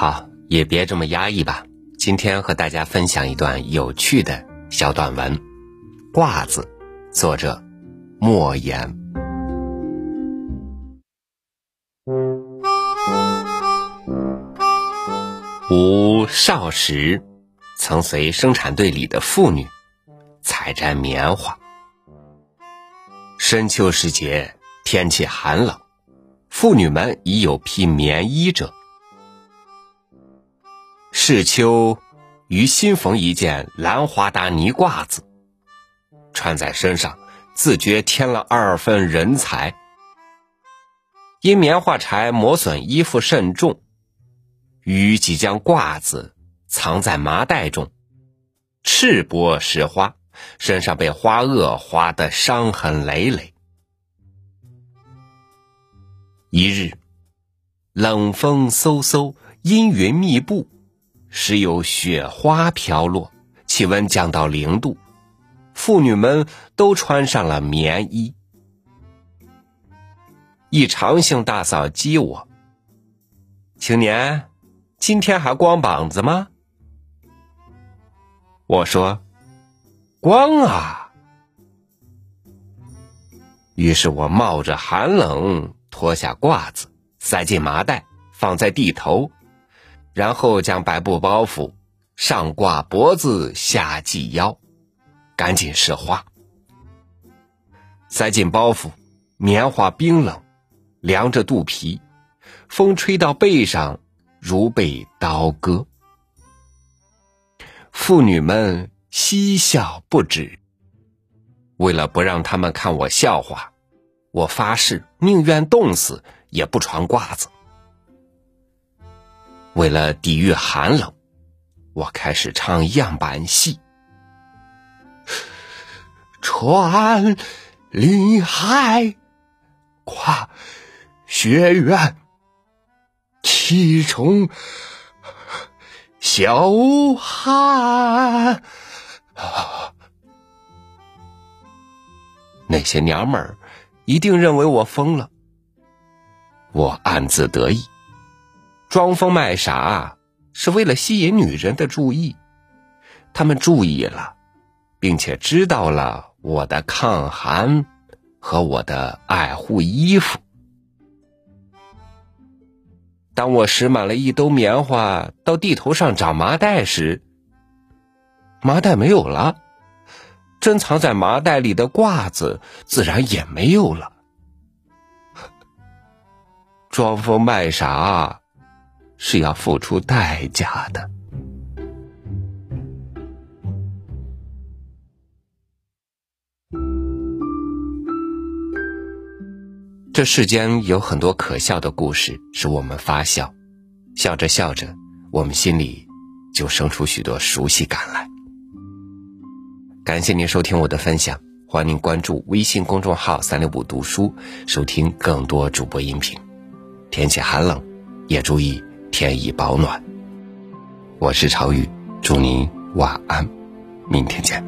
好，也别这么压抑吧。今天和大家分享一段有趣的小短文，《褂子》，作者莫言。吾少时，曾随生产队里的妇女采摘棉花。深秋时节，天气寒冷，妇女们已有披棉衣者。是秋，于新缝一件蓝花达呢褂子，穿在身上，自觉添了二分人才。因棉花柴磨损衣服甚重，于即将褂子藏在麻袋中，赤膊拾花，身上被花萼划得伤痕累累。一日，冷风嗖嗖，阴云密布。时有雪花飘落，气温降到零度，妇女们都穿上了棉衣。一长性大嫂激我：“青年，今天还光膀子吗？”我说：“光啊！”于是我冒着寒冷脱下褂子，塞进麻袋，放在地头。然后将白布包袱，上挂脖子，下系腰，赶紧试花。塞进包袱，棉花冰冷，凉着肚皮，风吹到背上，如被刀割。妇女们嬉笑不止。为了不让他们看我笑话，我发誓宁愿冻死也不穿褂子。为了抵御寒冷，我开始唱样板戏：穿林海，跨学院，七重小汉。那些娘们儿一定认为我疯了，我暗自得意。装疯卖傻是为了吸引女人的注意，他们注意了，并且知道了我的抗寒和我的爱护衣服。当我拾满了一兜棉花到地头上找麻袋时，麻袋没有了，珍藏在麻袋里的褂子自然也没有了。装疯卖傻。是要付出代价的。这世间有很多可笑的故事，使我们发笑，笑着笑着，我们心里就生出许多熟悉感来。感谢您收听我的分享，欢迎您关注微信公众号“三六五读书”，收听更多主播音频。天气寒冷，也注意。添衣保暖。我是朝雨，祝您晚安，明天见。